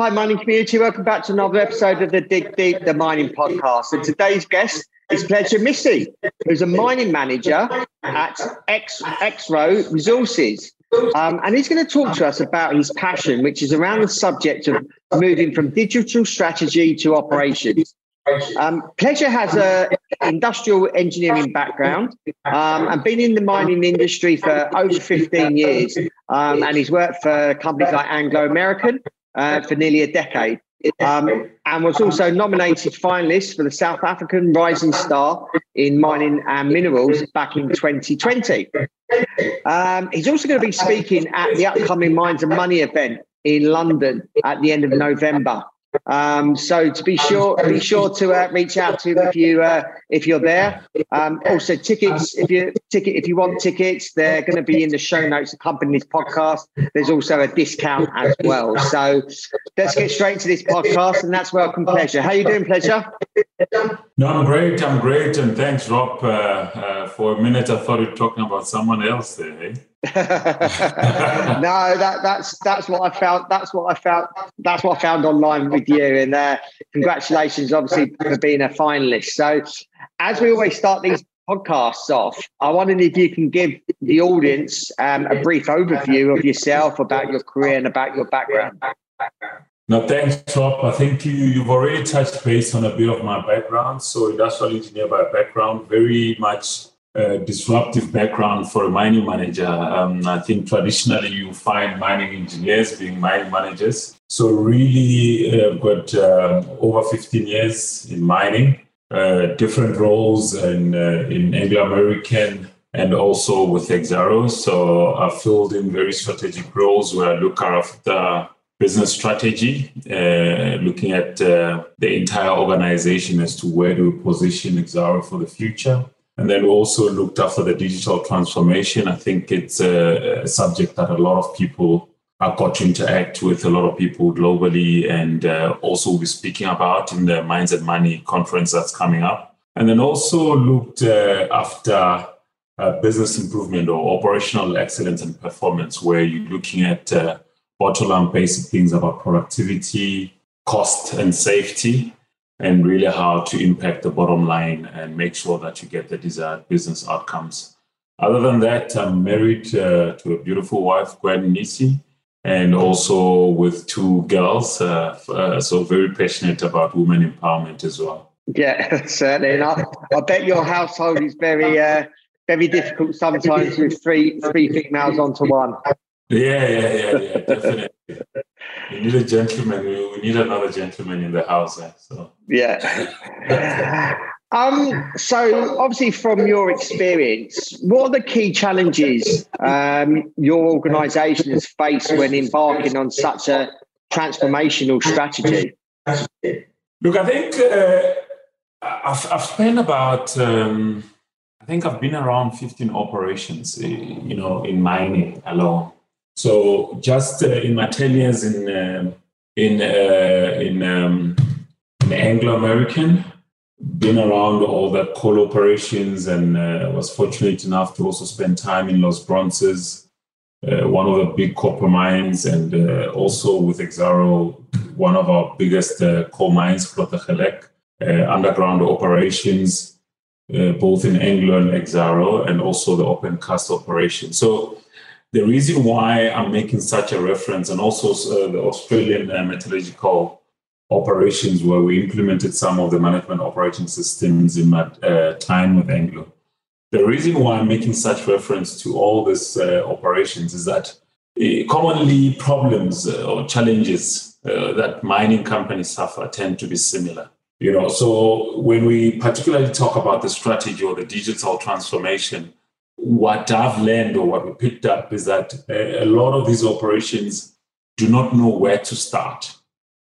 Hi, mining community. Welcome back to another episode of the Dig Deep, the mining podcast. And today's guest is Pleasure Missy, who's a mining manager at X, Exxaro Resources. Um, and he's going to talk to us about his passion, which is around the subject of moving from digital strategy to operations. Um, Pleasure has a industrial engineering background um, and been in the mining industry for over 15 years. Um, and he's worked for companies like Anglo American uh, for nearly a decade. Um, and was also nominated finalist for the South African Rising Star in Mining and Minerals back in 2020. Um, he's also going to be speaking at the upcoming Mines and Money event in London at the end of November. Um, so to be sure, be sure to uh, reach out to if you uh, if you're there. Um, also, tickets if you ticket if you want tickets, they're going to be in the show notes accompanying this podcast. There's also a discount as well. So let's get straight into this podcast, and that's welcome pleasure. How you doing, pleasure? No, I'm great. I'm great, and thanks, Rob. Uh, uh for a minute, I thought you were talking about someone else there. Eh? no, that that's that's what I found. That's what I found. That's what I found online with you. And uh, congratulations, obviously, for being a finalist. So, as we always start these podcasts off, I wondered if you can give the audience um, a brief overview of yourself, about your career, and about your background. No, thanks, Rob. I think you, you've already touched base on a bit of my background. So, industrial engineer by background, very much disruptive background for a mining manager. Um, I think traditionally you find mining engineers being mining managers. So really I've uh, got uh, over 15 years in mining, uh, different roles in, uh, in Anglo-American and also with Exxaro. So I filled in very strategic roles where I look after business strategy, uh, looking at the entire organization as to where do we position Exxaro for the future and then we also looked after the digital transformation. I think it's a, a subject that a lot of people are got to interact with, a lot of people globally, and uh, also we'll be speaking about in the Mines and Money conference that's coming up. And then also looked uh, after uh, business improvement or operational excellence and performance, where you're looking at uh, bottom line basic things about productivity, cost, and safety and really how to impact the bottom line and make sure that you get the desired business outcomes. Other than that, I'm married uh, to a beautiful wife, Gwen Nisi, and also with two girls. Uh, uh, so very passionate about women empowerment as well. Yeah, certainly. And I, I bet your household is very, uh, very difficult sometimes with three three females onto one. Yeah, yeah, yeah, yeah, definitely. We need a gentleman. We, need another gentleman in the house. Eh? So yeah. um. So obviously, from your experience, what are the key challenges um, your organisation has faced when embarking on such a transformational strategy? Look, I think uh, I've, I've spent about. Um, I think I've been around 15 operations, eh, you know, in mining alone. So just uh, in my 10 years in uh, in uh, in, um, in Anglo American, been around all the coal operations, and uh, was fortunate enough to also spend time in Los Bronces, uh, one of the big copper mines, and uh, also with Exxaro, one of our biggest coal mines, Grootegeluk, underground operations. both in Anglo and Exxaro, and also the open cast operation. So the reason why I'm making such a reference, and also uh, the Australian uh, metallurgical operations, where we implemented some of the management operating systems in my uh, time with Anglo. The reason why I'm making such reference to all these uh, operations is that uh, commonly problems uh, or challenges that mining companies suffer tend to be similar. You know, so when we particularly talk about the strategy or the digital transformation, what I've learned or what we picked up is that a, lot of these operations do not know where to start.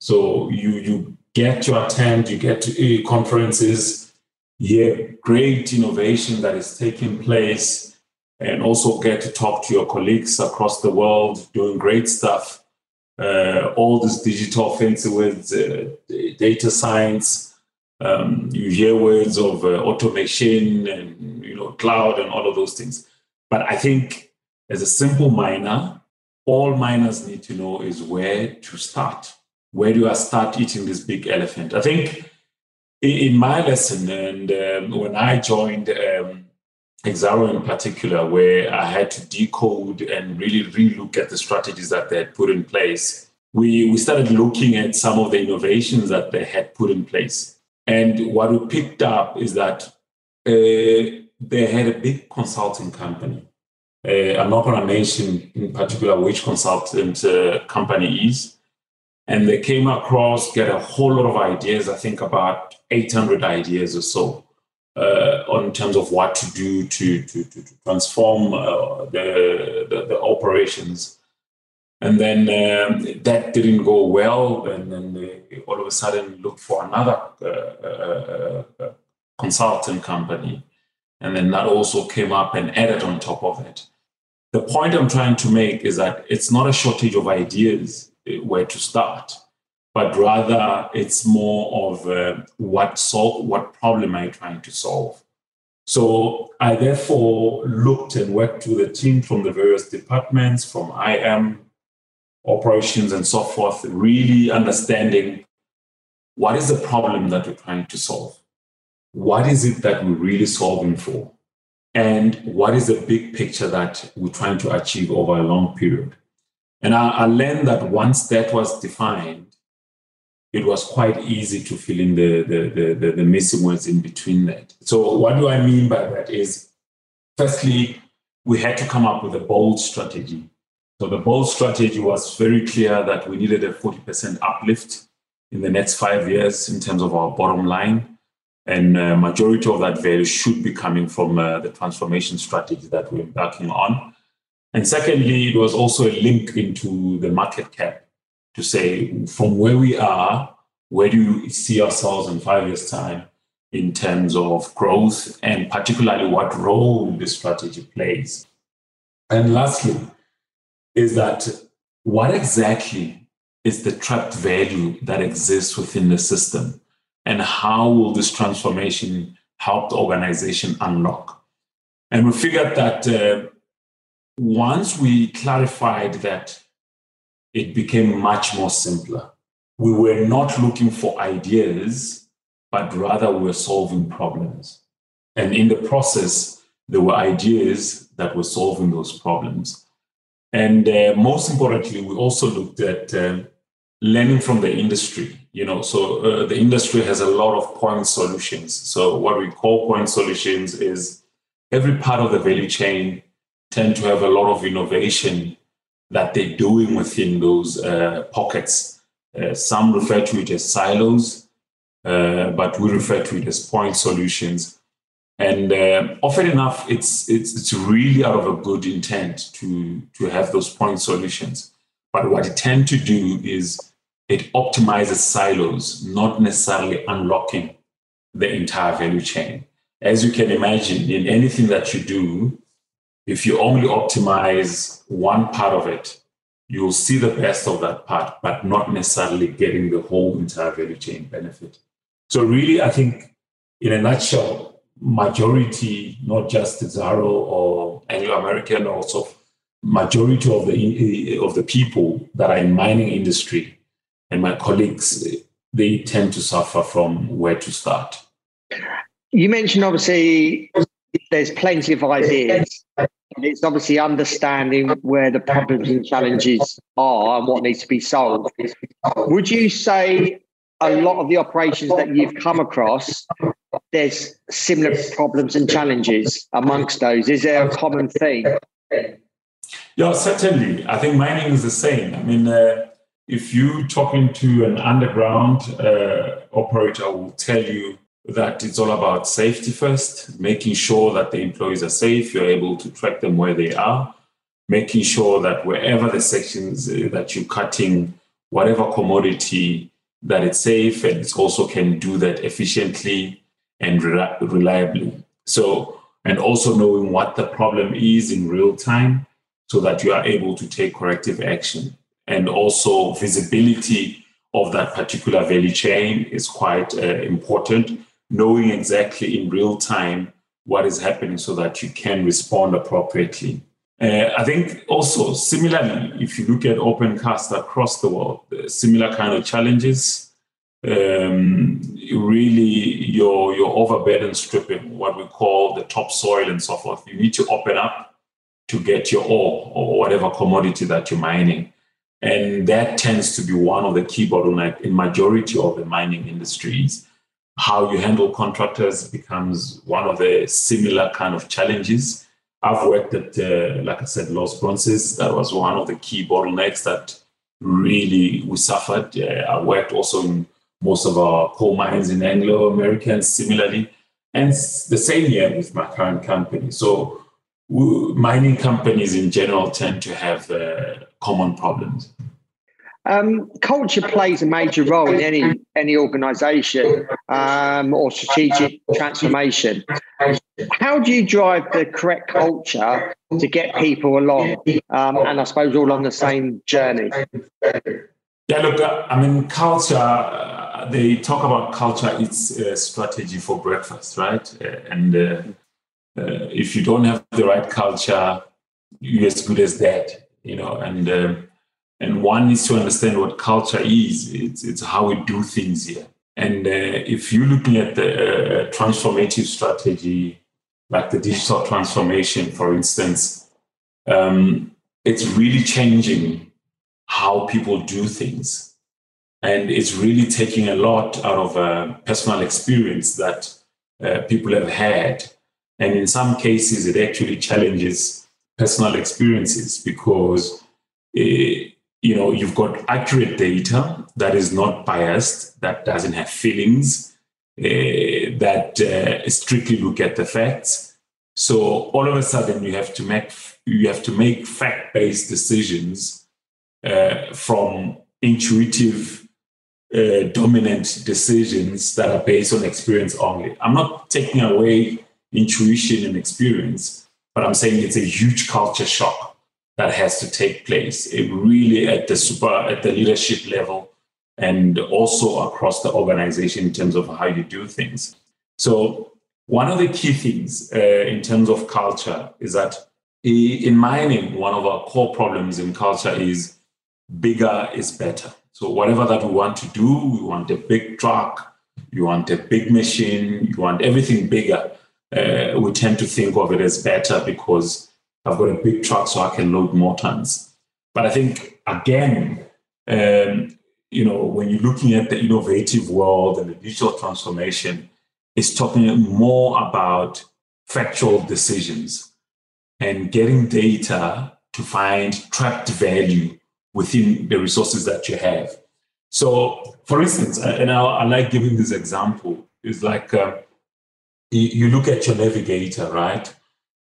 So you you get to attend, you get to uh, conferences, hear great innovation that is taking place, and also get to talk to your colleagues across the world doing great stuff. Uh, all this digital fancy with uh, data science. Um, you hear words of uh, automation and you know cloud and all of those things. But I think as a simple miner, all miners need to know is where to start. Where do I start eating this big elephant? I think in my lesson, and um, when I joined um, Exxaro in particular, where I had to decode and really relook at the strategies that they had put in place, we, we started looking at some of the innovations that they had put in place. And what we picked up is that uh, they had a big consulting company. Uh, I'm not going to mention in particular which consultant uh, company is. And they came across, get a whole lot of ideas, I think about 800 ideas or so, uh, on terms of what to do to, to, to, transform uh, the, the, the, operations. And then um, that didn't go well. And then they all of a sudden looked for another uh, uh, consultant company and then that also came up and added on top of it. The point I'm trying to make is that it's not a shortage of ideas eh, where to start, but rather it's more of uh, what sol- what problem am I trying to solve. So I therefore looked and worked with a team from the various departments, from IM, operations, and so forth, really understanding what is the problem that we're trying to solve what is it that we're really solving for? And what is the big picture that we're trying to achieve over a long period? And I, I learned that once that was defined, it was quite easy to fill in the, the, the, the, the missing words in between that. So, what do I mean by that is, firstly, we had to come up with a bold strategy. So, the bold strategy was very clear that we needed a 40% uplift in the next five years in terms of our bottom line and uh, majority of that value should be coming from uh, the transformation strategy that we're embarking on. And secondly, it was also a link into the market cap to say from where we are, where do you see ourselves in five years' time in terms of growth, and particularly what role this strategy plays. And lastly, is that what exactly is the trapped value that exists within the system? and how will this transformation help the organization unlock? And we figured that uh, once we clarified that, it became much more simpler. We were not looking for ideas, but rather we were solving problems. And in the process, there were ideas that were solving those problems. And uh, most importantly, we also looked at uh, learning from the industry you know. So uh, the industry has a lot of point solutions. So what we call point solutions is every part of the value chain tend to have a lot of innovation that they're doing within those uh, pockets. Uh, some refer to it as silos uh, but we refer to it as point solutions and uh, often enough it's, it's it's really out of a good intent to to have those point solutions but what it tend to do is it optimizes silos, not necessarily unlocking the entire value chain. As you can imagine, in anything that you do, if you only optimize one part of it, you'll see the best of that part, but not necessarily getting the whole entire value chain benefit. So, really, I think in a nutshell, majority, not just Exxaro or Anglo American, also majority of the of the people that are in mining industry and my colleagues, they tend to suffer from where to start. You mentioned obviously there's plenty of ideas. It's obviously understanding where the problems and challenges are and what needs to be solved. Would you say a lot of the operations that you've come across, there's similar problems and challenges amongst those? Is there a common theme? Yeah, certainly. I think mining is the same. I mean, uh, if you talking to an underground uh, operator will tell you that it's all about safety first, making sure that the employees are safe, you're able to track them where they are, making sure that wherever the sections uh, that you're cutting, whatever commodity, that it's safe and it also can do that efficiently and reliably. So, and also knowing what the problem is in real time so that you are able to take corrective action. And also, visibility of that particular value chain is quite uh, important. Knowing exactly in real time what is happening so that you can respond appropriately. Uh, I think also similarly, if you look at opencast across the world, similar kind of challenges. Um, really, your your overburden stripping, what we call the topsoil and so forth. You need to open up to get your ore or whatever commodity that you're mining, and that tends to be one of the key bottleneck in majority of the mining industries. How you handle contractors becomes one of the similar kind of challenges I've worked at, uh, like I said, Los Bronces. That was one of the key bottlenecks that really we suffered. Uh, I worked also in most of our coal mines in Anglo American, similarly, and the same year with my current company. So, we, mining companies in general tend to have uh, common problems. Um, culture plays a major role in any any organisation um, or strategic transformation. How do you drive the correct culture to get people along, um, and I suppose all on the same journey? Yeah, look, uh, I mean, culture. Uh, they talk about culture. It's a strategy for breakfast, right? Uh, and uh, uh, if you don't have the right culture, you're as good as dead, you know. And um, and one needs to understand what culture is. It's it's how we do things here. And uh, if you're looking at the uh, transformative strategy, like the digital transformation, for instance, um, it's really changing how people do things. And it's really taking a lot out of personal experience that uh, people have had. And in some cases, it actually challenges personal experiences because it, uh, you know you've got accurate data that is not biased that doesn't have feelings uh, that uh, strictly look at the facts. So all of a sudden you have to make you have to make fact-based decisions uh, from intuitive uh, dominant decisions that are based on experience only. I'm not taking away intuition and experience but i'm saying it's a huge culture shock that has to take place it really at the super at the leadership level and also across the organization in terms of how you do things. So one of the key things uh, in terms of culture is that in mining one of our core problems in culture is bigger is better. So whatever that we want to do we want a big truck you want a big machine you want everything bigger uh, we tend to think of it as better because I've got a big truck so I can load more tons. But I think, again, um, you know, when you're looking at the innovative world and the digital transformation, it's talking more about factual decisions and getting data to find trapped value within the resources that you have. So, for instance, and I, I like giving this example, is like uh, you look at your navigator, right?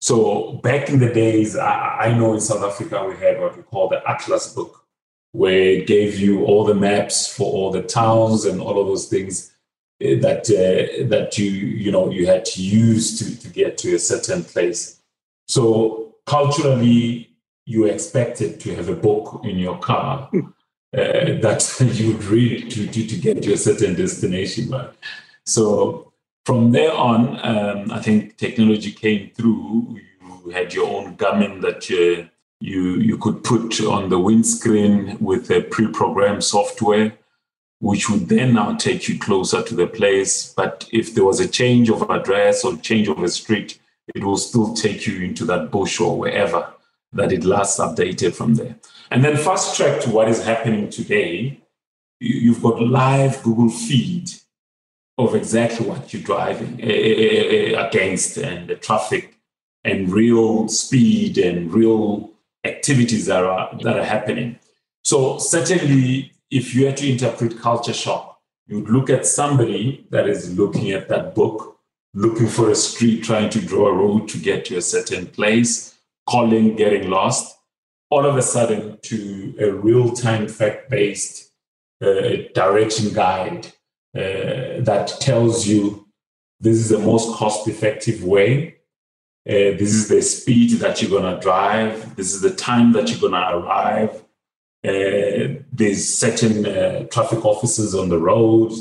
So back in the days, I, I, know in South Africa we had what we call the Atlas book, where it gave you all the maps for all the towns and all of those things eh, that uh, that you you know you had to use to, to get to a certain place. So culturally, you expected to have a book in your car uh, that you would read to, to, to get to a certain destination. Right? So from there on, um, I think technology came through. You had your own Garmin that you, you, you could put on the windscreen with a pre programmed software, which would then now take you closer to the place. But if there was a change of address or change of a street, it will still take you into that bush or wherever that it last updated from there. And then fast track to what is happening today. You've got live Google Feed of exactly what you're driving uh, against and the traffic and real speed and real activities that are that are happening. So certainly, if you had to interpret culture shock, you'd look at somebody that is looking at that book, looking for a street, trying to draw a road to get to a certain place, calling, getting lost, all of a sudden to a real-time fact-based uh, direction guide uh, that tells you this is the most cost effective way. Uh, this is the speed that you're going to drive. This is the time that you're going to arrive. Uh, there's certain uh, traffic officers on the road.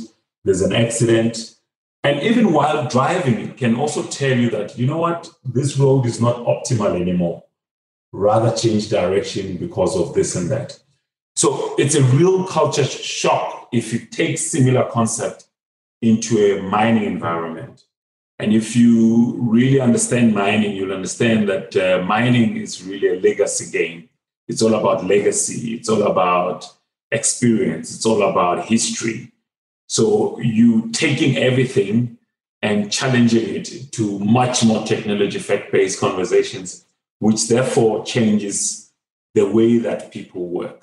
There's an accident. And even while driving, it can also tell you that, you know what, this road is not optimal anymore. Rather change direction because of this and that. So it's a real culture shock if you take similar concept into a mining environment. And if you really understand mining, you'll understand that uh, mining is really a legacy game. It's all about legacy, it's all about experience, it's all about history. So you taking everything and challenging it to much more technology fact based conversations, which therefore changes the way that people work.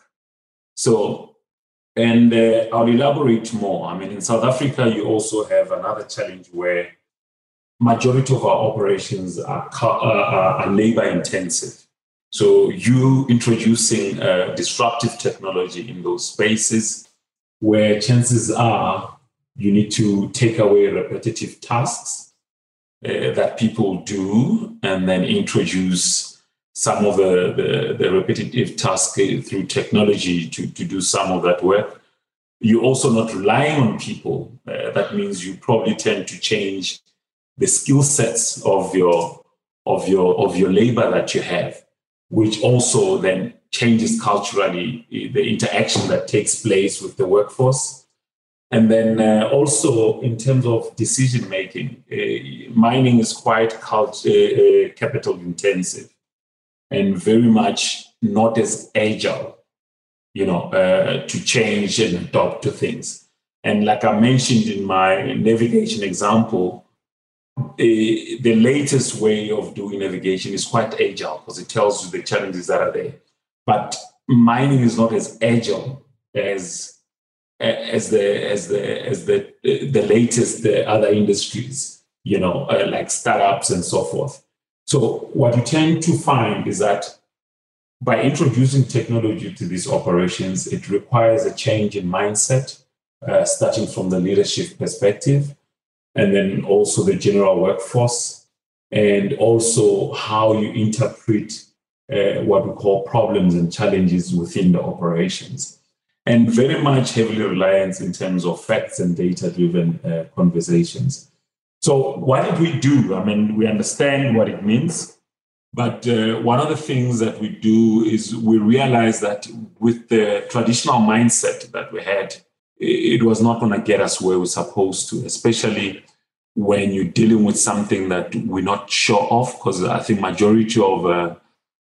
So, and uh, I'll elaborate more. I mean, in South Africa, you also have another challenge where majority of our operations are, uh, are labor intensive. So you introducing uh, disruptive technology in those spaces where chances are you need to take away repetitive tasks uh, that people do and then introduce some of the, the, the repetitive tasks through technology to, to do some of that work. You're also not relying on people. Uh, that means you probably tend to change the skill sets of your of your of your labor that you have, which also then changes culturally the interaction that takes place with the workforce. And then uh, also in terms of decision making, uh, mining is quite cult- uh, uh, capital intensive and very much not as agile, you know, uh, to change and adopt to things. And like I mentioned in my navigation example, uh, the latest way of doing navigation is quite agile because it tells you the challenges that are there. But mining is not as agile as as the as the as the the latest the other industries, you know, uh, like startups and so forth. So, what you tend to find is that by introducing technology to these operations, it requires a change in mindset, uh, starting from the leadership perspective, and then also the general workforce, and also how you interpret uh, what we call problems and challenges within the operations. And very much heavily reliance in terms of facts and data driven uh, conversations. So, what did we do? I mean, we understand what it means, but uh, one of the things that we do is we realize that with the traditional mindset that we had, it was not going to get us where we're supposed to, especially when you're dealing with something that we're not sure of. Because I think majority of uh,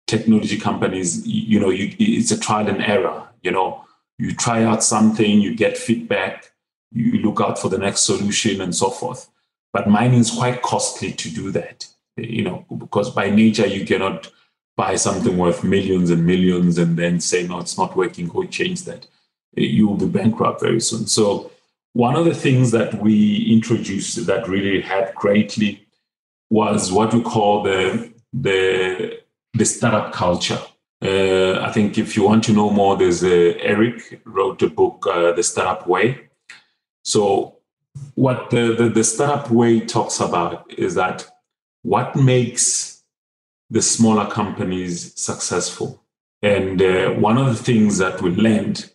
technology companies, you know, you, it's a trial and error. You know, you try out something, you get feedback, you look out for the next solution, and so forth. But mining is quite costly to do that, you know, because by nature you cannot buy something worth millions and millions and then say, no, it's not working, go change that. You will be bankrupt very soon. So one of the things that we introduced that really helped greatly was what we call the the the startup culture. Uh, I think if you want to know more, there's Eric wrote a book, uh, The Startup Way. So what the, the, the startup way talks about is that what makes the smaller companies successful. And uh, one of the things that we learned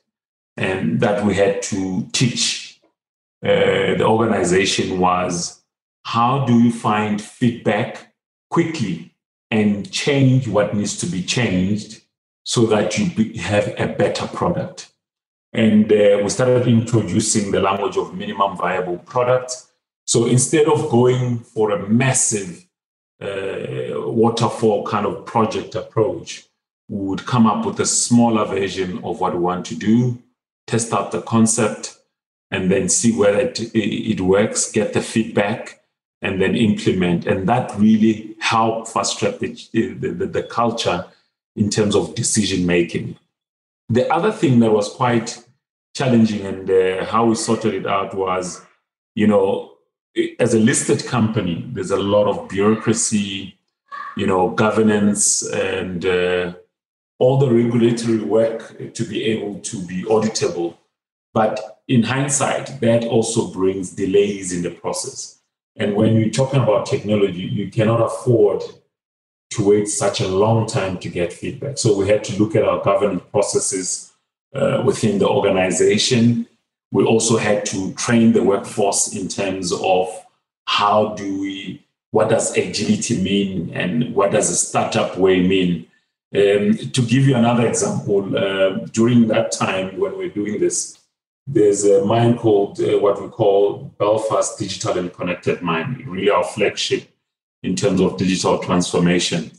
and that we had to teach uh, the organization was how do you find feedback quickly and change what needs to be changed so that you be, have a better product. And uh, we started introducing the language of minimum viable product. So instead of going for a massive uh, waterfall kind of project approach, we would come up with a smaller version of what we want to do, test out the concept, and then see whether it, it works, get the feedback, and then implement. And that really helped fast track the, the, the culture in terms of decision making. The other thing that was quite challenging and uh, how we sorted it out was, you know, as a listed company, there's a lot of bureaucracy, you know, governance and uh, all the regulatory work to be able to be auditable But in hindsight, that also brings delays in the process. And when you're talking about technology, you cannot afford to wait such a long time to get feedback. So we had to look at our governance processes uh, within the organization. We also had to train the workforce in terms of how do we, what does agility mean and what does a startup way mean? Um, to give you another example, uh, during that time when we're doing this, there's a mine called uh, what we call Belfast Digital and Connected Mine, really our flagship in terms of digital transformation.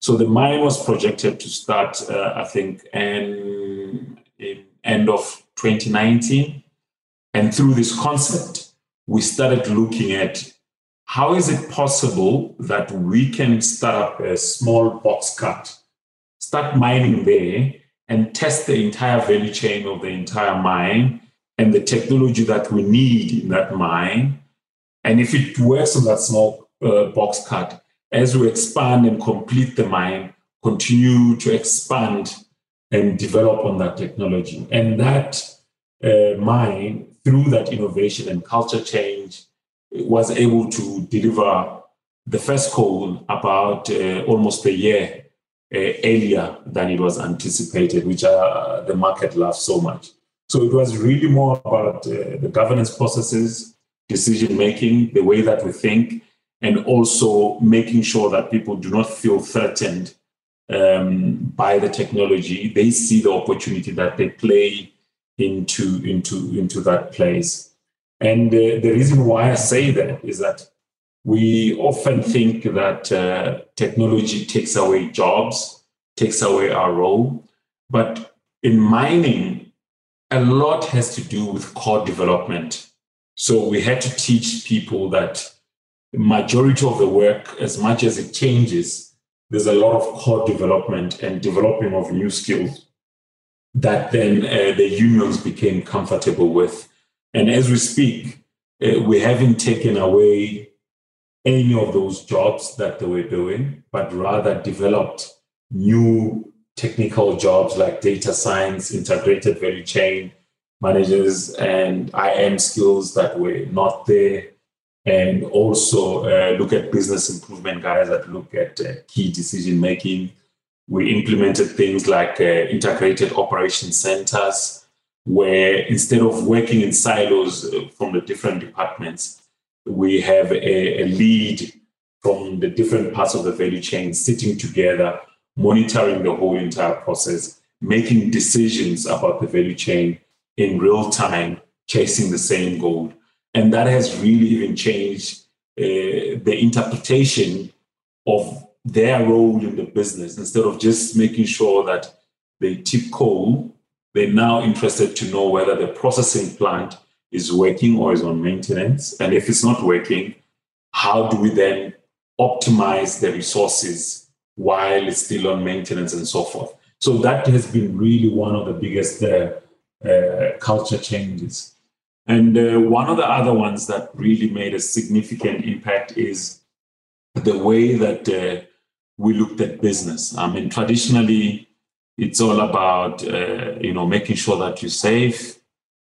So the mine was projected to start, uh, I think, in, in end of 2019. And through this concept, we started looking at how is it possible that we can start up a small box cut, start mining there, and test the entire value chain of the entire mine and the technology that we need in that mine. And if it works on that small uh, box cut, as we expand and complete the mine, continue to expand and develop on that technology. And that uh, mine, through that innovation and culture change, was able to deliver the first coal about uh, almost a year uh, earlier than it was anticipated, which uh, the market loves so much. So it was really more about uh, the governance processes, decision making, the way that we think, and also making sure that people do not feel threatened um, by the technology. They see the opportunity that they play into into into that place. And uh, the reason why I say that is that we often think that uh, technology takes away jobs, takes away our role, but in mining, a lot has to do with core development. So we had to teach people that majority of the work, as much as it changes, there's a lot of core development and developing of new skills that then uh, the unions became comfortable with. And as we speak, uh, we haven't taken away any of those jobs that they were doing, but rather developed new technical jobs like data science, integrated value chain managers, and IM skills that were not there. And also uh, look at business improvement guys that look at uh, key decision making. We implemented things like uh, integrated operation centers, where instead of working in silos uh, from the different departments, we have a, a lead from the different parts of the value chain sitting together monitoring the whole entire process, making decisions about the value chain in real time, chasing the same goal. And that has really even changed uh, the interpretation of their role in the business. Instead of just making sure that they tip coal, they're now interested to know whether the processing plant is working or is on maintenance. And if it's not working, how do we then optimize the resources while it's still on maintenance and so forth. So that has been really one of the biggest uh, uh, culture changes. And uh, one of the other ones that really made a significant impact is the way that uh, we looked at business. I mean, traditionally, it's all about uh, you know making sure that you save.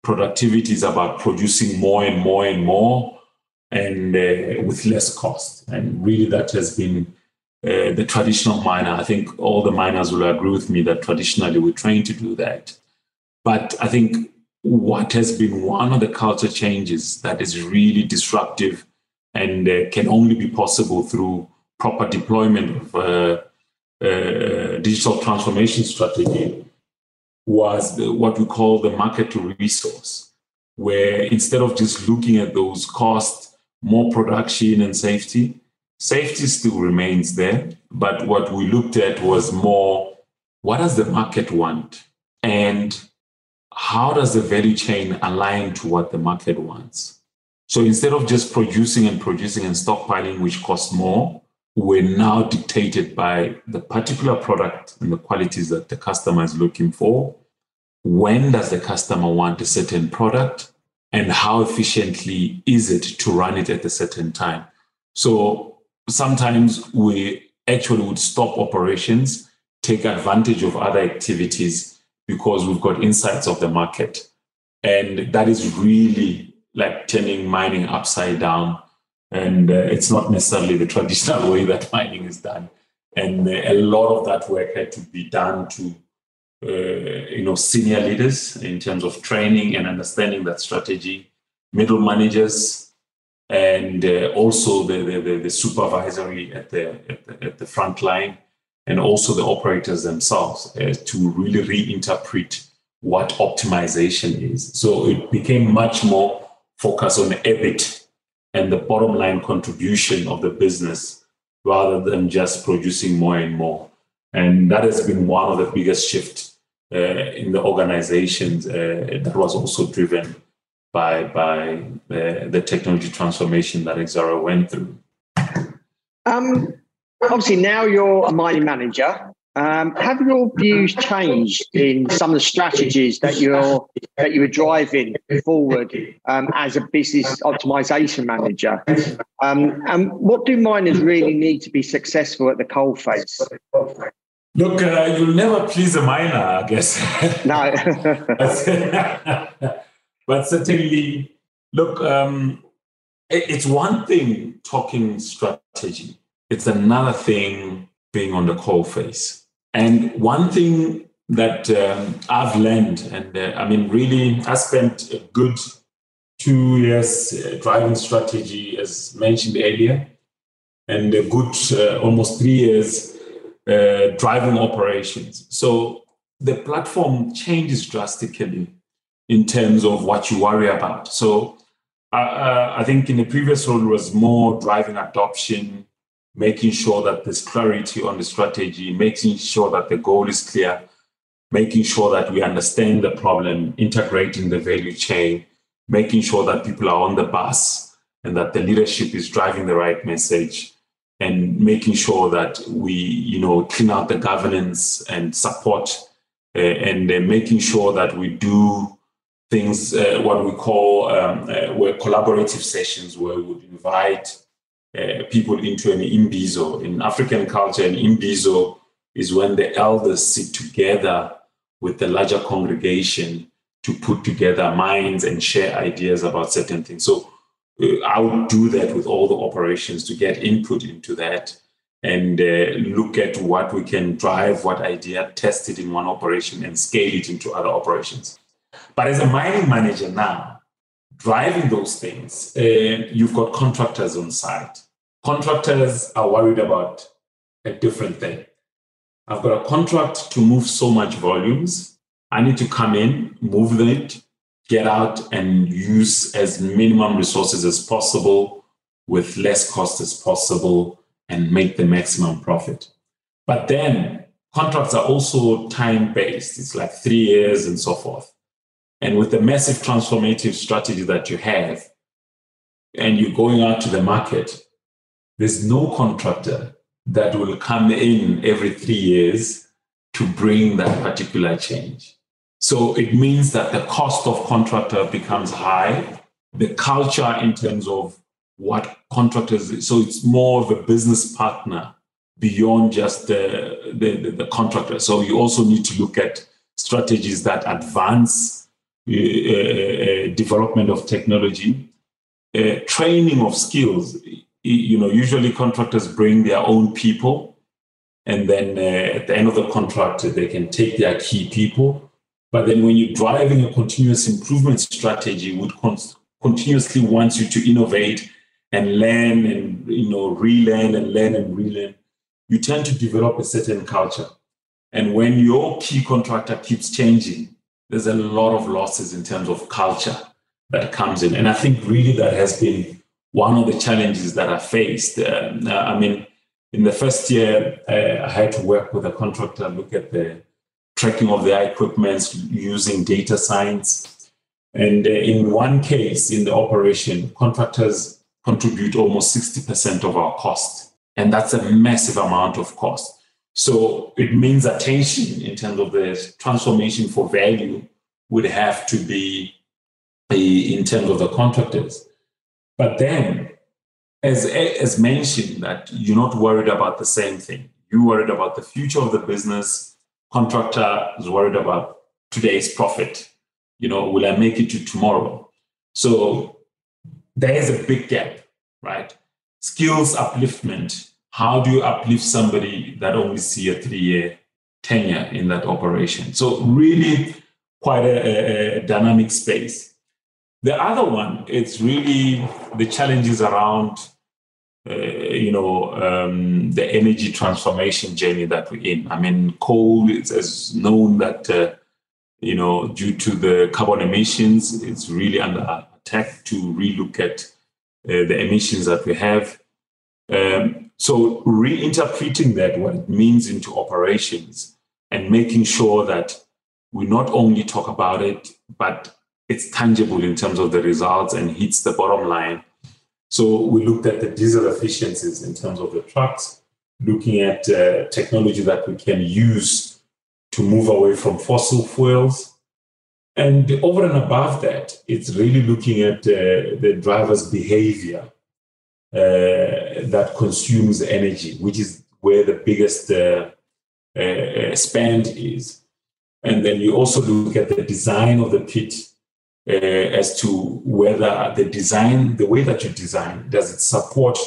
Productivity is about producing more and more and more, and uh, with less cost. And really, that has been uh, the traditional miner. I think all the miners will agree with me that traditionally we're trying to do that. But I think what has been one of the culture changes that is really disruptive and uh, can only be possible through proper deployment of uh, uh digital transformation strategy was the, what we call the market to resource, where instead of just looking at those costs, more production and safety, Safety still remains there, but what we looked at was more what does the market want? And how does the value chain align to what the market wants? So instead of just producing and producing and stockpiling, which costs more, we're now dictated by the particular product and the qualities that the customer is looking for. When does the customer want a certain product? And how efficiently is it to run it at a certain time? So sometimes we actually would stop operations, take advantage of other activities because we've got insights of the market. And that is really like turning mining upside down. And uh, it's not necessarily the traditional way that mining is done. And uh, a lot of that work had to be done to, uh, you know, senior leaders in terms of training and understanding that strategy, middle managers, and uh, also the, the, the, supervisory at the, at the, at the front line, and also the operators themselves uh, to really reinterpret what optimization is. So it became much more focused on EBIT and the bottom line contribution of the business rather than just producing more and more. And that has been one of the biggest shifts uh, in the organizations uh, that was also driven by, by uh, the technology transformation that Exxaro went through. Um, obviously, now you're a mining manager. Um, have your views changed in some of the strategies that you're that you were driving forward um, as a business optimization manager? Um, and what do miners really need to be successful at the coalface? Look, uh, you'll never please a miner, I guess. No. but certainly, look, um, it's one thing talking strategy. It's another thing being on the coalface. And one thing that um, I've learned, and uh, I mean, really, I spent a good two years uh, driving strategy, as mentioned earlier, and a good uh, almost three years uh, driving operations. So the platform changes drastically in terms of what you worry about. So uh, uh, I think in the previous role was more driving adoption, making sure that there's clarity on the strategy, making sure that the goal is clear, making sure that we understand the problem, integrating the value chain, making sure that people are on the bus and that the leadership is driving the right message and making sure that we you know clean out the governance and support uh, and uh, making sure that we do things uh, what we call um, uh, collaborative sessions where we would invite uh, people into an imbizo. In African culture, an imbizo is when the elders sit together with the larger congregation to put together minds and share ideas about certain things. So uh, I would do that with all the operations to get input into that and uh, look at what we can drive, what idea, test it in one operation and scale it into other operations. But as a mining manager now, driving those things, uh, you've got contractors on site. Contractors are worried about a different thing. I've got a contract to move so much volumes. I need to come in, move it, get out, and use as minimum resources as possible with less cost as possible and make the maximum profit. But then contracts are also time based, it's like three years and so forth. And with the massive transformative strategy that you have, and you're going out to the market, there's no contractor that will come in every three years to bring that particular change. So it means that the cost of contractor becomes high. The culture in terms of what contractors, so it's more of a business partner beyond just the, the, the contractor. So you also need to look at strategies that advance development of technology, uh, training of skills. You know, usually contractors bring their own people, and then at the end of the contract, they can take their key people. But then, when you're driving a continuous improvement strategy, would con- continuously wants you to innovate and learn and you know relearn and learn and relearn, you tend to develop a certain culture. And when your key contractor keeps changing, there's a lot of losses in terms of culture that comes in. And I think really that has been one of the challenges that I faced. Uh, I mean, in the first year, uh, I had to work with a contractor, look at the tracking of their equipment using data science. And uh, in one case in the operation, contractors contribute almost 60% of our cost. And that's a massive amount of cost. So it means attention in terms of the transformation for value would have to be in terms of the contractors. But then, as, as mentioned, that you're not worried about the same thing. You're worried about the future of the business. Contractor is worried about today's profit. You know, will I make it to tomorrow? So there is a big gap, right? Skills upliftment. How do you uplift somebody that only see a three-year tenure in that operation? So really quite a, a dynamic space. The other one, it's really the challenges around, uh, you know, um, the energy transformation journey that we're in. I mean, coal is, known that, uh, you know, due to the carbon emissions, it's really under attack to relook at uh, the emissions that we have. Um, so reinterpreting that, what it means into operations and making sure that we not only talk about it, but it's tangible in terms of the results and hits the bottom line. So we looked at the diesel efficiencies in terms of the trucks, looking at uh, technology that we can use to move away from fossil fuels. And over and above that, it's really looking at uh, the driver's behavior that consumes energy, which is where the biggest uh, uh, spend is. And then you also look at the design of the pit uh, as to whether the design, the way that you design, does it support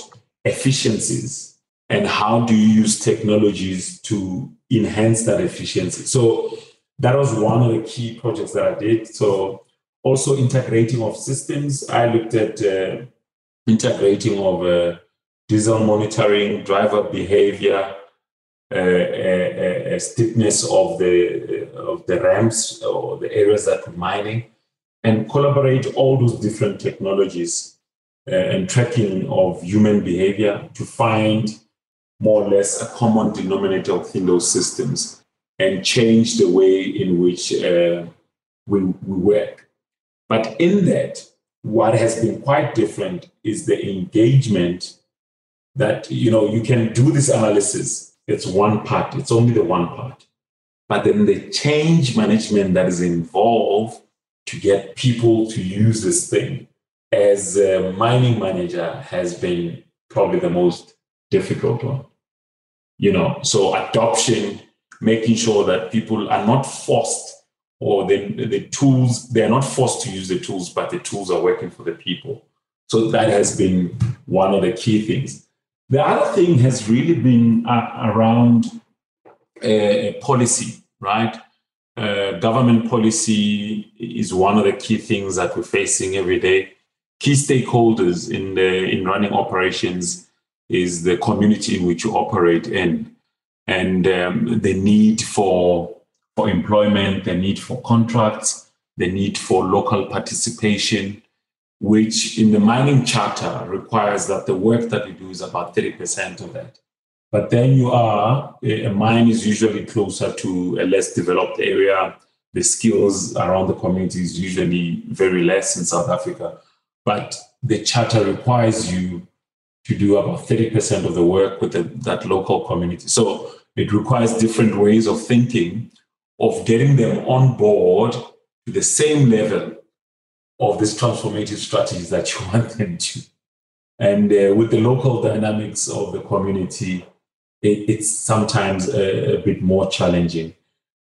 efficiencies? And how do you use technologies to enhance that efficiency? So that was one of the key projects that I did. So also integrating of systems. I looked at uh, integrating of uh, diesel monitoring, driver behavior, uh, steepness of the of the ramps or the areas that we're mining, and collaborate all those different technologies uh, and tracking of human behavior to find more or less a common denominator within those systems and change the way in which uh, we, we work. But in that, what has been quite different is the engagement that you know you can do this analysis it's one part, it's only the one part. But then the change management that is involved to get people to use this thing as a mining manager has been probably the most difficult one. You know, so adoption, making sure that people are not forced or the, the tools, they're not forced to use the tools, but the tools are working for the people. So that has been one of the key things. The other thing has really been uh, around uh, policy, right? Uh, government policy is one of the key things that we're facing every day. Key stakeholders in the in running operations is the community in which you operate in, and um, the need for for employment, the need for contracts, the need for local participation, which in the mining charter requires that the work that you do is about 30% of that. But then you are, a mine is usually closer to a less developed area. The skills around the community is usually very less in South Africa. But the charter requires you to do about 30% of the work with the, that local community. So it requires different ways of thinking, of getting them on board to the same level of these transformative strategies that you want them to. And uh, with the local dynamics of the community, it, it's sometimes a, a, bit more challenging.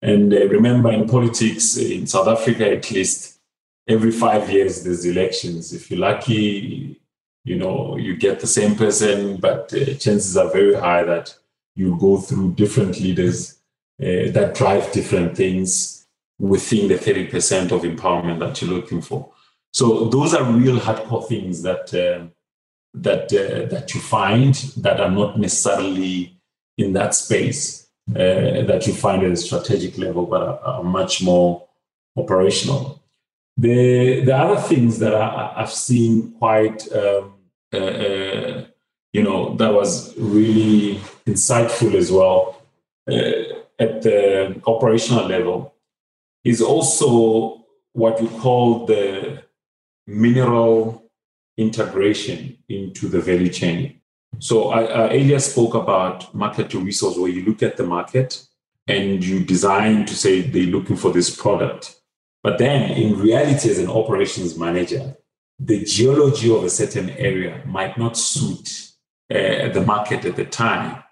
And uh, remember, in politics, in South Africa at least, every five years there's elections. If you're lucky, you know, you get the same person, but uh, chances are very high that you go through different leaders uh, that drive different things within the 30% of empowerment that you're looking for. So those are real hardcore things that uh, that uh, that you find that are not necessarily in that space uh, that you find at a strategic level, but are, are much more operational. The the other things that I, have seen quite um, uh, uh, you know that was really insightful as well uh, at the operational level is also what you call the mineral integration into the value chain. So I, I earlier spoke about market to resource, where you look at the market and you design to say they're looking for this product. But then in reality, as an operations manager, the geology of a certain area might not suit uh, the market at the time.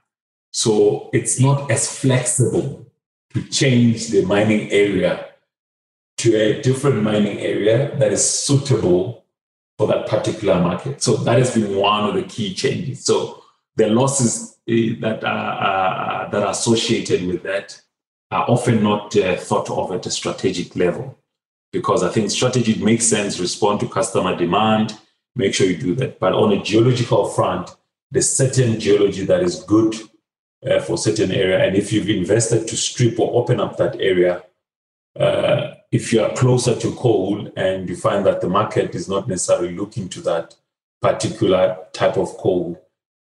So it's not as flexible to change the mining area to a different mining area that is suitable for that particular market. So that has been one of the key changes. So the losses uh, that are, uh, that are associated with that are often not uh, thought of at a strategic level because I think strategy makes sense, respond to customer demand, make sure you do that. But on a geological front, there's certain geology that is good uh, for certain area. And if you've invested to strip or open up that area, uh, if you are closer to coal and you find that the market is not necessarily looking to that particular type of coal,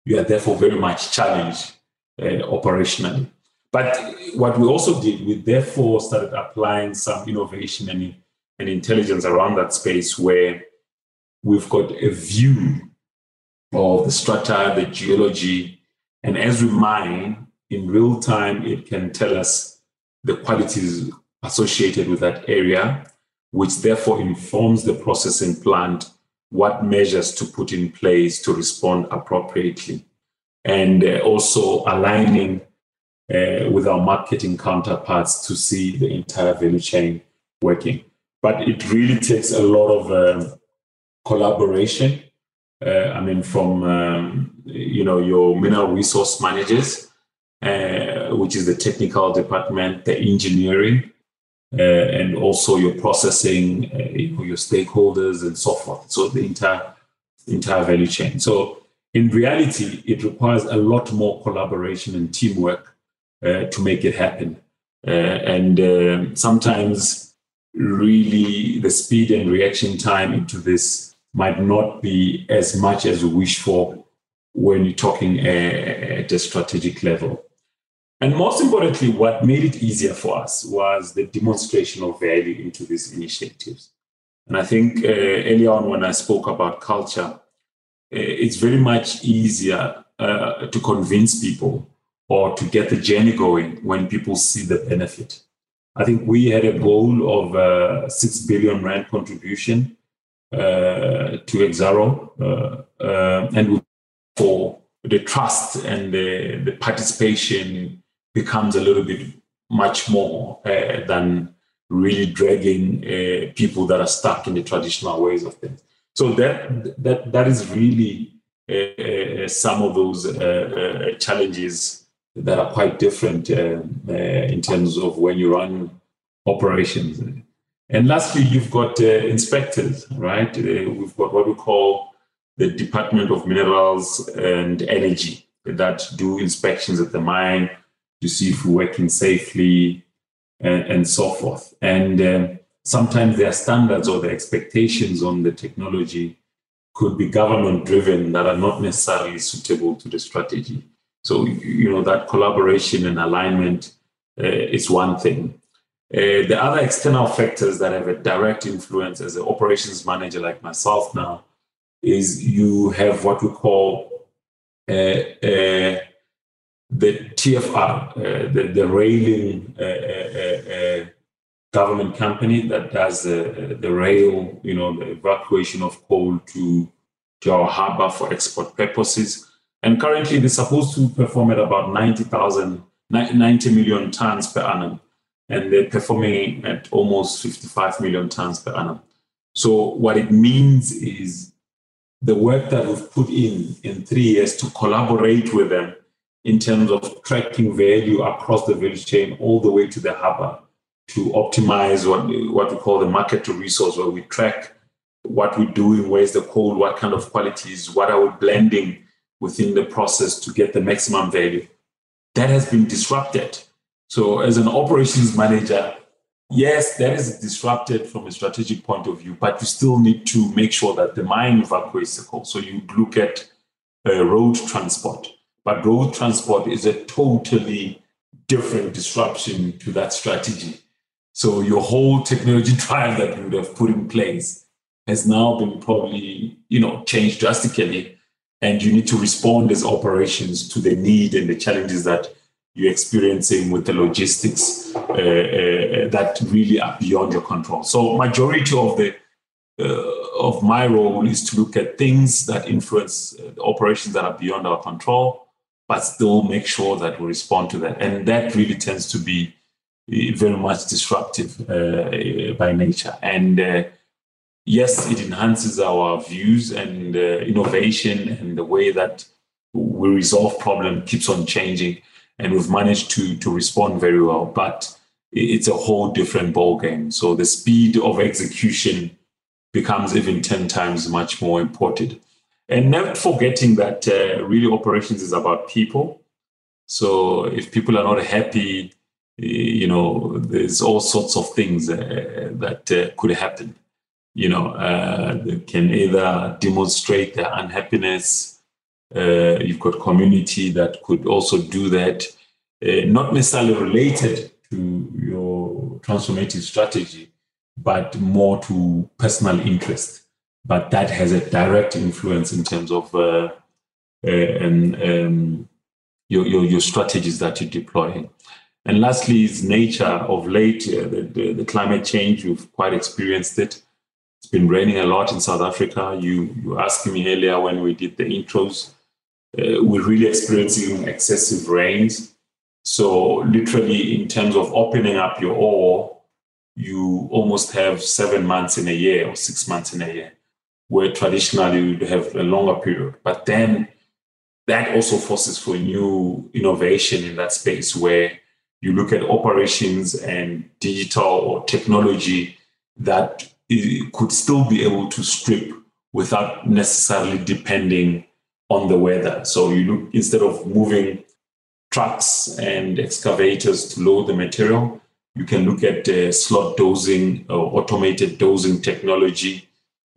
you are therefore very much challenged uh, operationally. But what we also did, we therefore started applying some innovation and, and intelligence around that space where we've got a view of the strata, the geology, and as we mine in real time, it can tell us the qualities associated with that area, which therefore informs the processing plant what measures to put in place to respond appropriately. And uh, also aligning uh, with our marketing counterparts to see the entire value chain working. But it really takes a lot of um, collaboration. Uh, I mean, from um, you know your mineral resource managers, uh, which is the technical department, the engineering, uh, and also your processing, uh, your stakeholders, and so forth. So the entire entire value chain. So in reality, it requires a lot more collaboration and teamwork uh, to make it happen. Uh, and uh, sometimes, really, the speed and reaction time into this might not be as much as we wish for when you're talking at a strategic level. And most importantly, what made it easier for us was the demonstration of value into these initiatives. And I think uh, on when I spoke about culture, uh, it's very much easier uh, to convince people or to get the journey going when people see the benefit. I think we had a goal of uh, 6 billion Rand contribution uh, to Exxaro, uh, uh, and for the trust and the, the, participation becomes a little bit much more uh, than really dragging uh, people that are stuck in the traditional ways of things. So that that that is really some of those challenges that are quite different uh, uh, in terms of when you run operations. And lastly, you've got uh, inspectors, right? we've got what we call the Department of Minerals and Energy that do inspections at the mine to see if we're working safely and, and so forth. And um, sometimes their standards or the expectations on the technology could be government driven that are not necessarily suitable to the strategy. So, you know, that collaboration and alignment uh, is one thing. Uh, the other external factors that have a direct influence as an operations manager like myself now is you have what we call uh, uh the TFR, uh, the, the railing uh, government company that does the rail, you know, the evacuation of coal to, to our harbor for export purposes. And currently, they're supposed to perform at about 90,000, 90 million tons per annum. And they're performing at almost 55 million tons per annum. So, what it means is the work that we've put in in three years to collaborate with them in terms of tracking value across the value chain all the way to the harbor uh, to optimize what, what we call the market to resource, where we track what we're doing, where's the coal, what kind of qualities, what are we blending within the process to get the maximum value. That has been disrupted. So, as an operations manager, yes, that is disrupted from a strategic point of view, but you still need to make sure that the mine evacuates the coal. So, you look at uh, road transport, but road transport is a totally different disruption to that strategy. So, your whole technology trial that you would have put in place has now been probably, you know, changed drastically and you need to respond as operations to the need and the challenges that you're experiencing with the logistics uh, uh, that really are beyond your control. So, majority of the uh, of my role is to look at things that influence uh, operations that are beyond our control, but still make sure that we respond to that. And that really tends to be very much disruptive uh, by nature. And uh, yes, it enhances our views and uh, innovation and the way that we resolve problem keeps on changing. And we've managed to, to respond very well. But it's a whole different ballgame. So the speed of execution becomes even 10 times much more important. And not forgetting that uh, really operations is about people. So if people are not happy, you know, there's all sorts of things uh, that uh, could happen. You know, uh, they can either demonstrate their unhappiness. Uh, you've got community that could also do that, uh, not necessarily related to your transformative strategy, but more to personal interest. But that has a direct influence in terms of uh, and, um, your, your, your strategies that you're deploying. And lastly, is nature of late, uh, the, the, the, climate change, you've quite experienced it. It's been raining a lot in South Africa. You, you asked me earlier when we did the intros. Uh, we're really experiencing excessive rains. So, literally, in terms of opening up your ore, you almost have seven months in a year or six months in a year, where traditionally you'd have a longer period. But then that also forces for new innovation in that space where you look at operations and digital or technology that could still be able to strip without necessarily depending on the weather. So you look instead of moving trucks and excavators to load the material, you can look at uh, slot dozing or automated dozing technology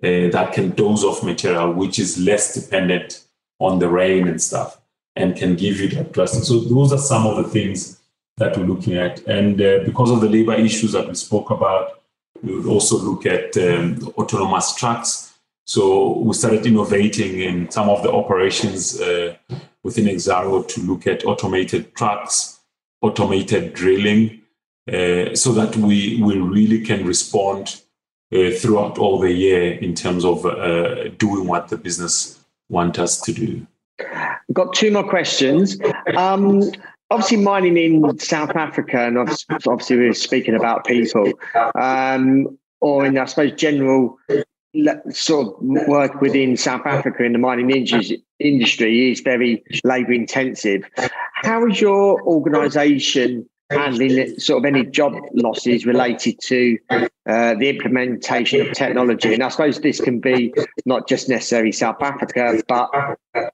uh, that can dose off material, which is less dependent on the rain and stuff, and can give you that drastic. So those are some of the things that we're looking at. And uh, because of the labor issues that we spoke about, we would also look at um, autonomous trucks. So we started innovating in some of the operations uh, within Exxaro to look at automated trucks, automated drilling, uh, so that we, we really can respond uh, throughout all the year in terms of uh, doing what the business want us to do. Got two more questions. Um, obviously mining in South Africa, and obviously we're speaking about people, um, or in I suppose general sort of work within South Africa in the mining industry is very labour intensive. How is your organisation handling sort of any job losses related to uh, the implementation of technology? And I suppose this can be not just necessarily South Africa, but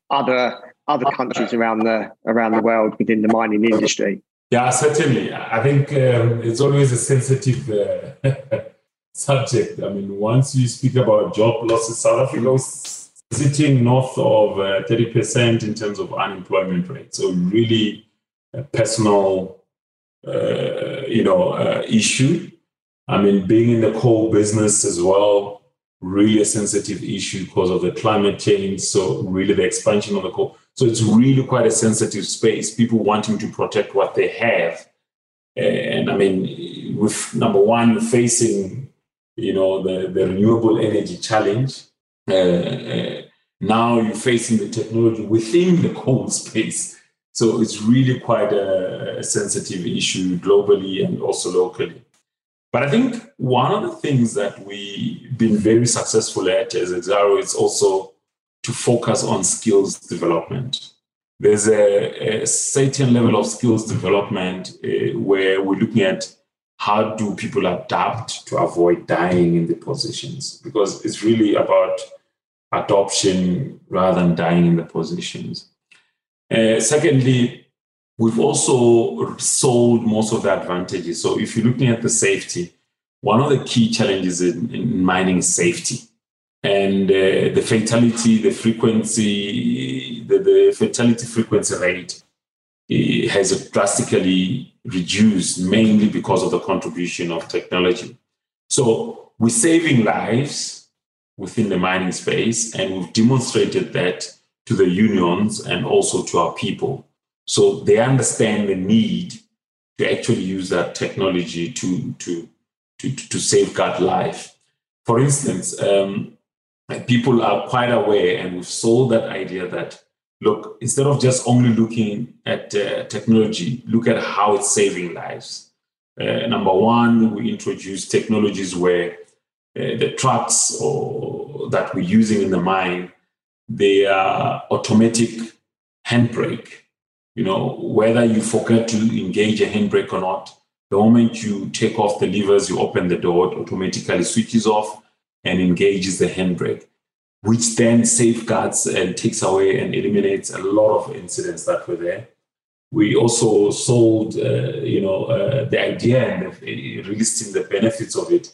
other other countries around the around the world within the mining industry? Yeah, certainly. I think um, it's always a sensitive uh, subject. I mean, once you speak about job losses, South Africa was sitting north of uh, 30% in terms of unemployment rate. So really a personal, uh, you know, uh, issue. I mean, being in the coal business as well, really a sensitive issue because of the climate change. So really the expansion of the coal. So it's really quite a sensitive space. People wanting to protect what they have. And I mean, with number one, facing, you know, the, the renewable energy challenge, uh, uh, now you're facing the technology within the coal space. So it's really quite a, a sensitive issue globally and also locally. But I think one of the things that we've been very successful at as Exxaro is also to focus on skills development. There's a, a certain level of skills development uh, where we're looking at how do people adapt to avoid dying in the positions because it's really about adoption rather than dying in the positions. Uh, secondly, we've also sold most of the advantages. So if you're looking at the safety, one of the key challenges in, in mining is safety and uh, the fatality, the frequency, the, the fatality frequency rate has drastically reduced, mainly because of the contribution of technology. So we're saving lives within the mining space, and we've demonstrated that to the unions and also to our people. So they understand the need to actually use that technology to, to, to, to safeguard life. For instance, um, people are quite aware, and we've sold that idea that look, instead of just only looking at uh, technology, look at how it's saving lives. Uh, number one, we introduced technologies where uh, the trucks or that we're using in the mine, they are automatic handbrake. You know, whether you forget to engage a handbrake or not, the moment you take off the levers, you open the door, it automatically switches off and engages the handbrake, which then safeguards and takes away and eliminates a lot of incidents that were there. We also sold, uh, you know, uh, the idea and releasing the benefits of it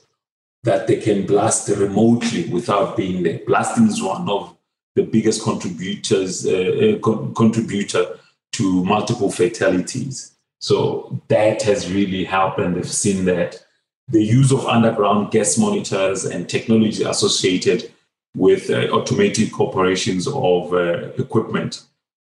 that they can blast remotely without being there. Blasting is one of the biggest contributors uh, uh co- contributor to multiple fatalities. So that has really helped, and they've seen that the use of underground gas monitors and technology associated with uh, automatic operations of uh, equipment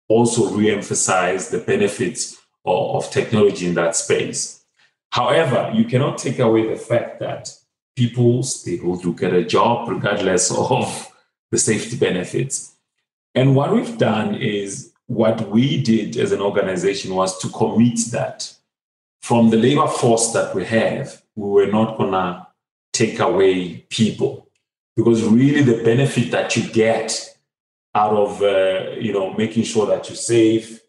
also re-emphasize the benefits of, of technology in that space. However, you cannot take away the fact that people still do get a job regardless of the safety benefits. And what we've done is what we did as an organization was to commit that from the labor force that we have, we were not going to take away people because really the benefit that you get out of uh, you know making sure that you save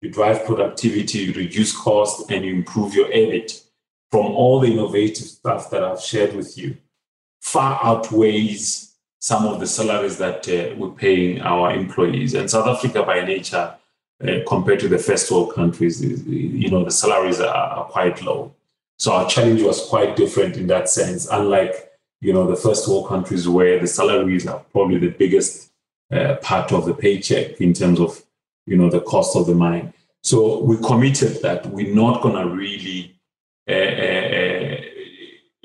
you drive productivity you reduce cost and you improve your EBIT from all the innovative stuff that i've shared with you far outweighs some of the salaries that uh, we're paying our employees. And South Africa, by nature, uh, compared to the first world countries, you know, the salaries are, are, quite low. So our challenge was quite different in that sense. Unlike, you know, the first world countries where the salaries are probably the biggest uh, part of the paycheck in terms of, you know, the cost of the mine. So we committed that we're not going to really uh, uh,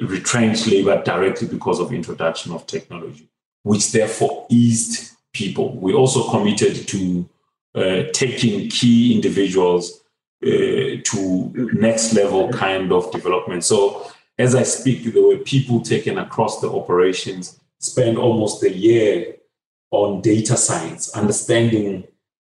retrench labor directly because of introduction of technology, which therefore eased people. We also committed to uh, taking key individuals uh, to next level kind of development. So as I speak, there were people taken across the operations, spend almost a year on data science, understanding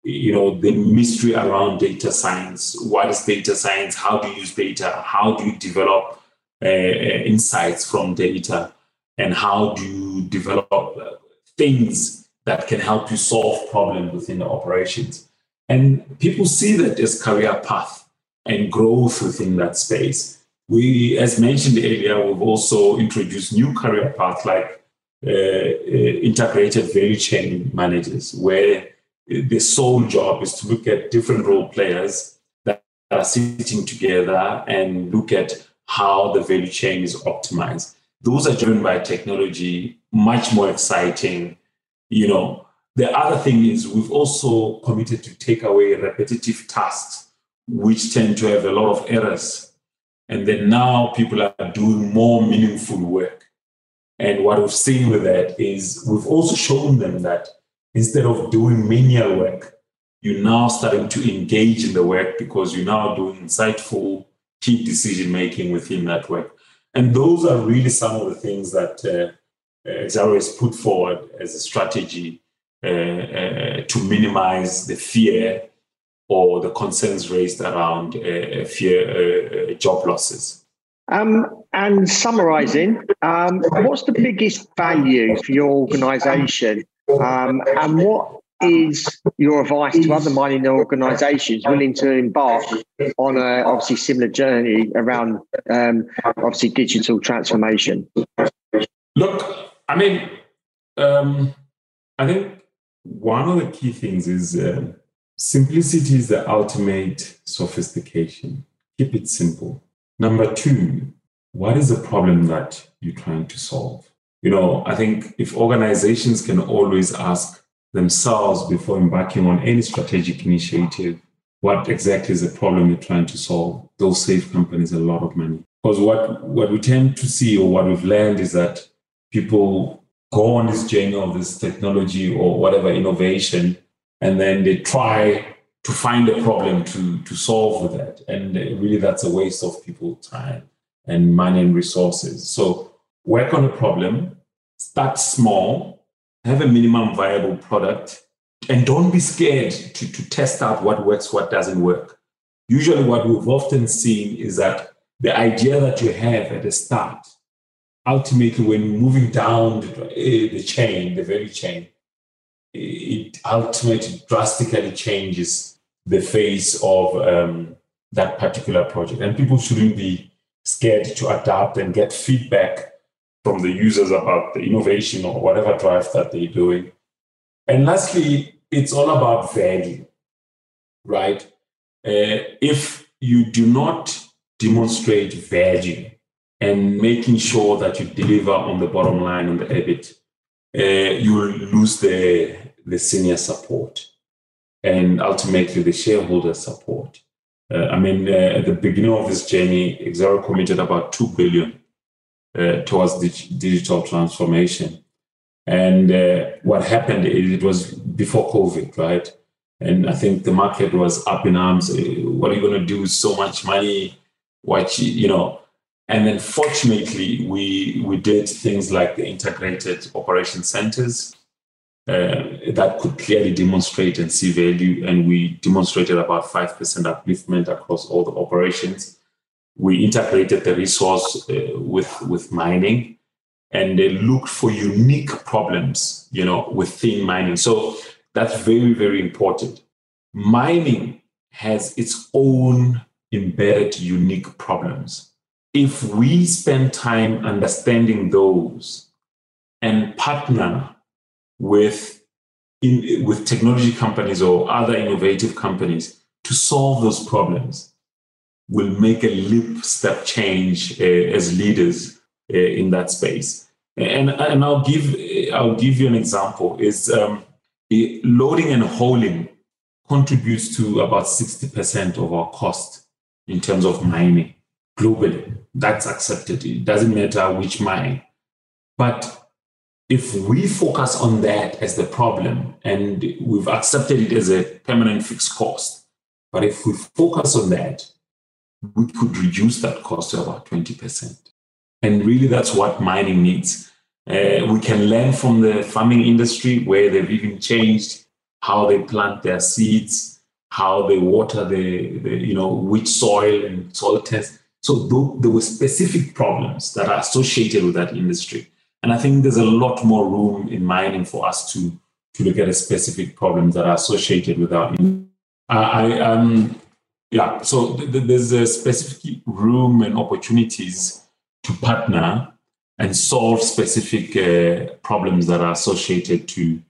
you know the mystery around data science what is data science how do you use data how do you develop uh, uh, insights from data and how do you develop uh, things that can help you solve problems within the operations. And people see that as career path and growth within that space. We, as mentioned earlier, we've also introduced new career paths like uh, uh, integrated value chain managers, where the sole job is to look at different role players that are sitting together and look at how the value chain is optimized. Those are driven by technology, much more exciting. You know, the other thing is we've also committed to take away repetitive tasks, which tend to have a lot of errors. And then now people are doing more meaningful work. And what we've seen with that is we've also shown them that instead of doing menial work, you're now starting to engage in the work because you're now doing insightful, key decision making within that work. And those are really some of the things that uh, uh has put forward as a strategy uh, uh, to minimize the fear or the concerns raised around uh, fear uh, job losses. Um, and summarizing, um, what's the biggest value for your organization? Um, and what is your advice to other mining organisations willing to embark on a obviously similar journey around um, obviously digital transformation? Look, I mean, um, I think one of the key things is uh, simplicity is the ultimate sophistication. Keep it simple. Number two, what is the problem that you're trying to solve? You know, I think if organizations can always ask themselves before embarking on any strategic initiative what exactly is the problem you're trying to solve they'll save companies a lot of money because what what we tend to see or what we've learned is that people go on this journey of this technology or whatever innovation and then they try to find a problem to to solve with that and really that's a waste of people's time and money and resources so work on a problem start small have a minimum viable product and don't be scared to, to test out what works, what doesn't work. Usually, what we've often seen is that the idea that you have at the start, ultimately, when moving down the, eh, the chain, the very chain, it ultimately drastically changes the face of um, that particular project. And people shouldn't be scared to adapt and get feedback from the users about the innovation or whatever drive that they're doing. And lastly, it's all about value, right? Uh, if you do not demonstrate value and making sure that you deliver on the bottom line on the EBIT, you will lose the, the senior support and ultimately the shareholder support. Uh, I mean, uh, at the beginning of this journey, Exxaro committed about 2 billion uh, towards dig- digital transformation. And uh, what happened is it was before COVID, right? And I think the market was up in arms. Uh, what are you going to do with so much money? What you know? And then fortunately, we we did things like the integrated operation centers uh, that could clearly demonstrate and see value. And we demonstrated about 5% upliftment across all the operations. We integrated the resource uh, with, with mining and they looked for unique problems, you know, within mining. So that's very, very important. Mining has its own embedded unique problems. If we spend time understanding those and partner with in, with technology companies or other innovative companies to solve those problems will make a leap step change uh, as leaders uh, in that space. And, and I'll give I'll give you an example. Is um, loading and hauling contributes to about sixty percent of our cost in terms of mining globally. That's accepted. It doesn't matter which mine, but if we focus on that as the problem and we've accepted it as a permanent fixed cost, but if we focus on that, we could reduce that cost to about 20%. And really, that's what mining needs. Uh, we can learn from the farming industry where they've even changed how they plant their seeds, how they water the, the you know, which soil and soil test. So th- there were specific problems that are associated with that industry. And I think there's a lot more room in mining for us to, to look at a specific problems that are associated with our. industry I, um, yeah, so th- th- there's a specific room and opportunities to partner and solve specific uh, problems that are associated to,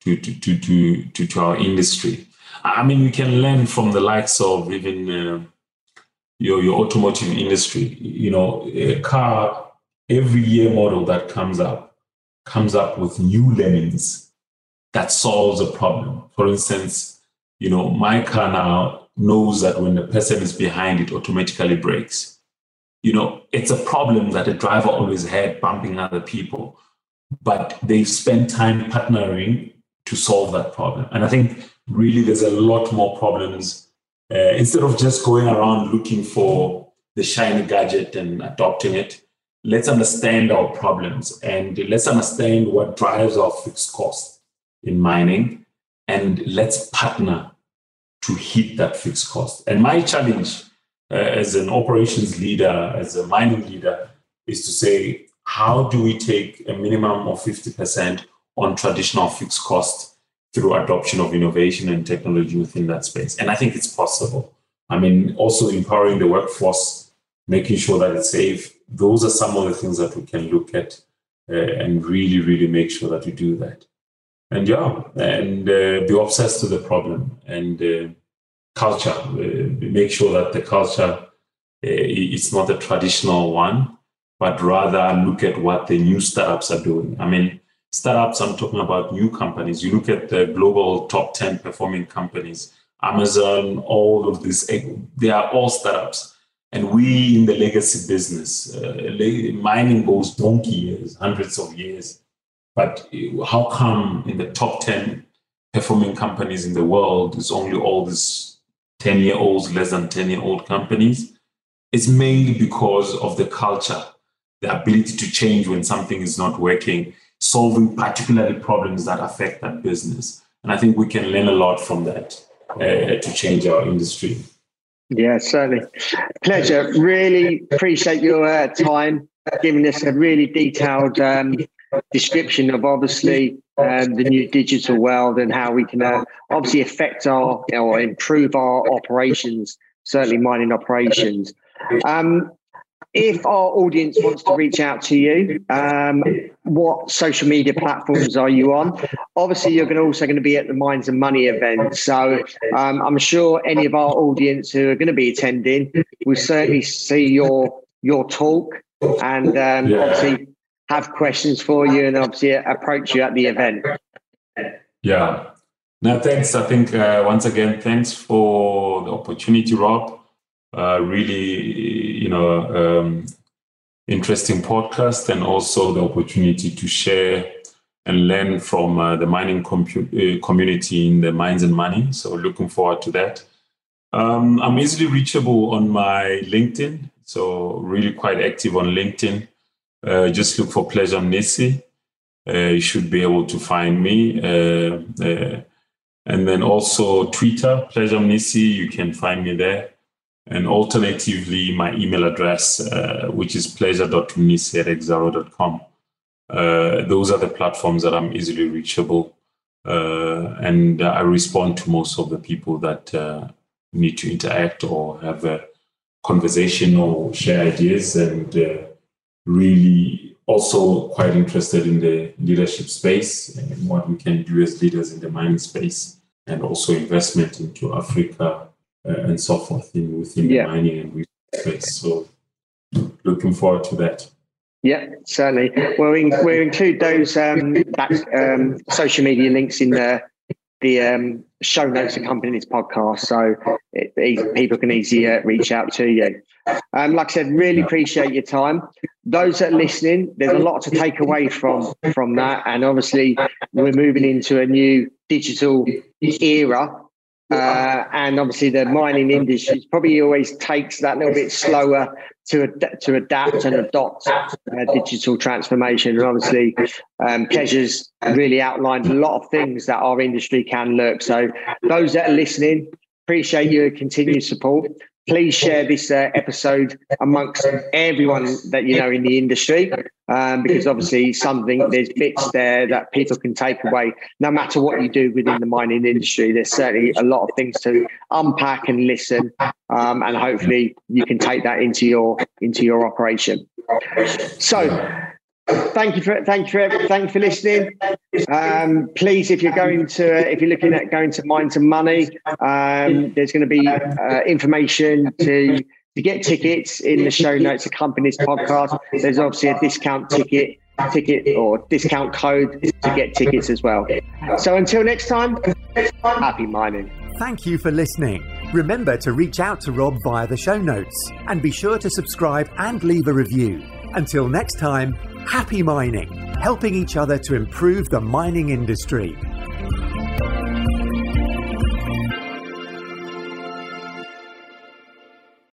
to, to, to, to, to, to our industry. I mean, we can learn from the likes of even uh, your, your automotive industry. You know, a car every year model that comes up comes up with new learnings that solves a problem. For instance, you know, my car now knows that when the person is behind, it automatically brakes. You know, it's a problem that a driver always had bumping other people, but they've spent time partnering to solve that problem. And I think really there's a lot more problems. Uh, instead of just going around looking for the shiny gadget and adopting it, let's understand our problems and let's understand what drives our fixed cost in mining and let's partner to hit that fixed cost. And my challenge uh, as an operations leader, as a mining leader, is to say, how do we take a minimum of 50% on traditional fixed cost through adoption of innovation and technology within that space? And I think it's possible. I mean, also empowering the workforce, making sure that it's safe, those are some of the things that we can look at uh, and really, really make sure that we do that. And yeah, and uh, be obsessed to the problem and uh, culture. Uh, make sure that the culture uh, it's not a traditional one, but rather look at what the new startups are doing. I mean, startups. I'm talking about new companies. You look at the global top ten performing companies, Amazon, all of these. They are all startups and we in the legacy business, uh, mining goes donkey years, hundreds of years. But how come in the top 10 performing companies in the world, it's only all these 10 year olds, less than 10 year old companies? It's mainly because of the culture, the ability to change when something is not working, solving particularly problems that affect that business. And I think we can learn a lot from that uh, to change our industry. Yeah, certainly. Pleasure. Really appreciate your uh, time, giving us a really detailed um, description of obviously um, the new digital world and how we can uh, obviously affect our you know, or improve our operations, certainly mining operations. Um, if our audience wants to reach out to you, um, what social media platforms are you on? Obviously, you're going to also going to be at the Mines and Money event, so um, I'm sure any of our audience who are going to be attending will certainly see your your talk and um, yeah. obviously have questions for you and obviously approach you at the event. Yeah. No, thanks. I think uh, once again, thanks for the opportunity, Rob. Uh, really, you know, um, interesting podcast and also the opportunity to share and learn from uh, the mining compu- uh, community in the mines and money. So looking forward to that. Um, I'm easily reachable on my LinkedIn. So really quite active on LinkedIn. Uh, just look for Pleasure Mnisi. Uh, you should be able to find me. Uh, uh, and then also Twitter, Pleasure Mnisi, you can find me there. And alternatively, my email address, uh, which is exxaro.com. Uh, those are the platforms that I'm easily reachable. and I respond to most of the people that need to interact or have a conversation or share ideas. And really also quite interested in the leadership space and what we can do as leaders in the mining space and also investment into Africa uh, and so forth in, within yeah. the mining and research space. So looking forward to that. Yeah, certainly. Well, we, we'll include those um, um, social media links in the the um, show notes accompanying this podcast, so it, it, people can easily uh, reach out to you. Um, like I said, really appreciate your time. Those that are listening, there's a lot to take away from from that, and obviously we're moving into a new digital era. Uh, and obviously, the mining industry probably always takes that little bit slower to ad- to adapt and adopt uh, digital transformation. And obviously, um, Pleasure's really outlined a lot of things that our industry can look. So, those that are listening, appreciate your continued support please share this uh, episode amongst everyone that you know in the industry um, because obviously something there's bits there that people can take away. No matter what you do within the mining industry there's certainly a lot of things to unpack and listen um, and hopefully you can take that into your into your operation. So thank you for thank you for thank you for listening. Um, please, if you're going to if you're looking at going to Mines and Money, um, there's going to be uh, information to to get tickets in the show notes accompanying this podcast. There's obviously a discount ticket ticket or discount code to get tickets as well. So until next time, happy mining. Thank you for listening. Remember to reach out to Rob via the show notes and be sure to subscribe and leave a review. Until next time, happy mining, helping each other to improve the mining industry.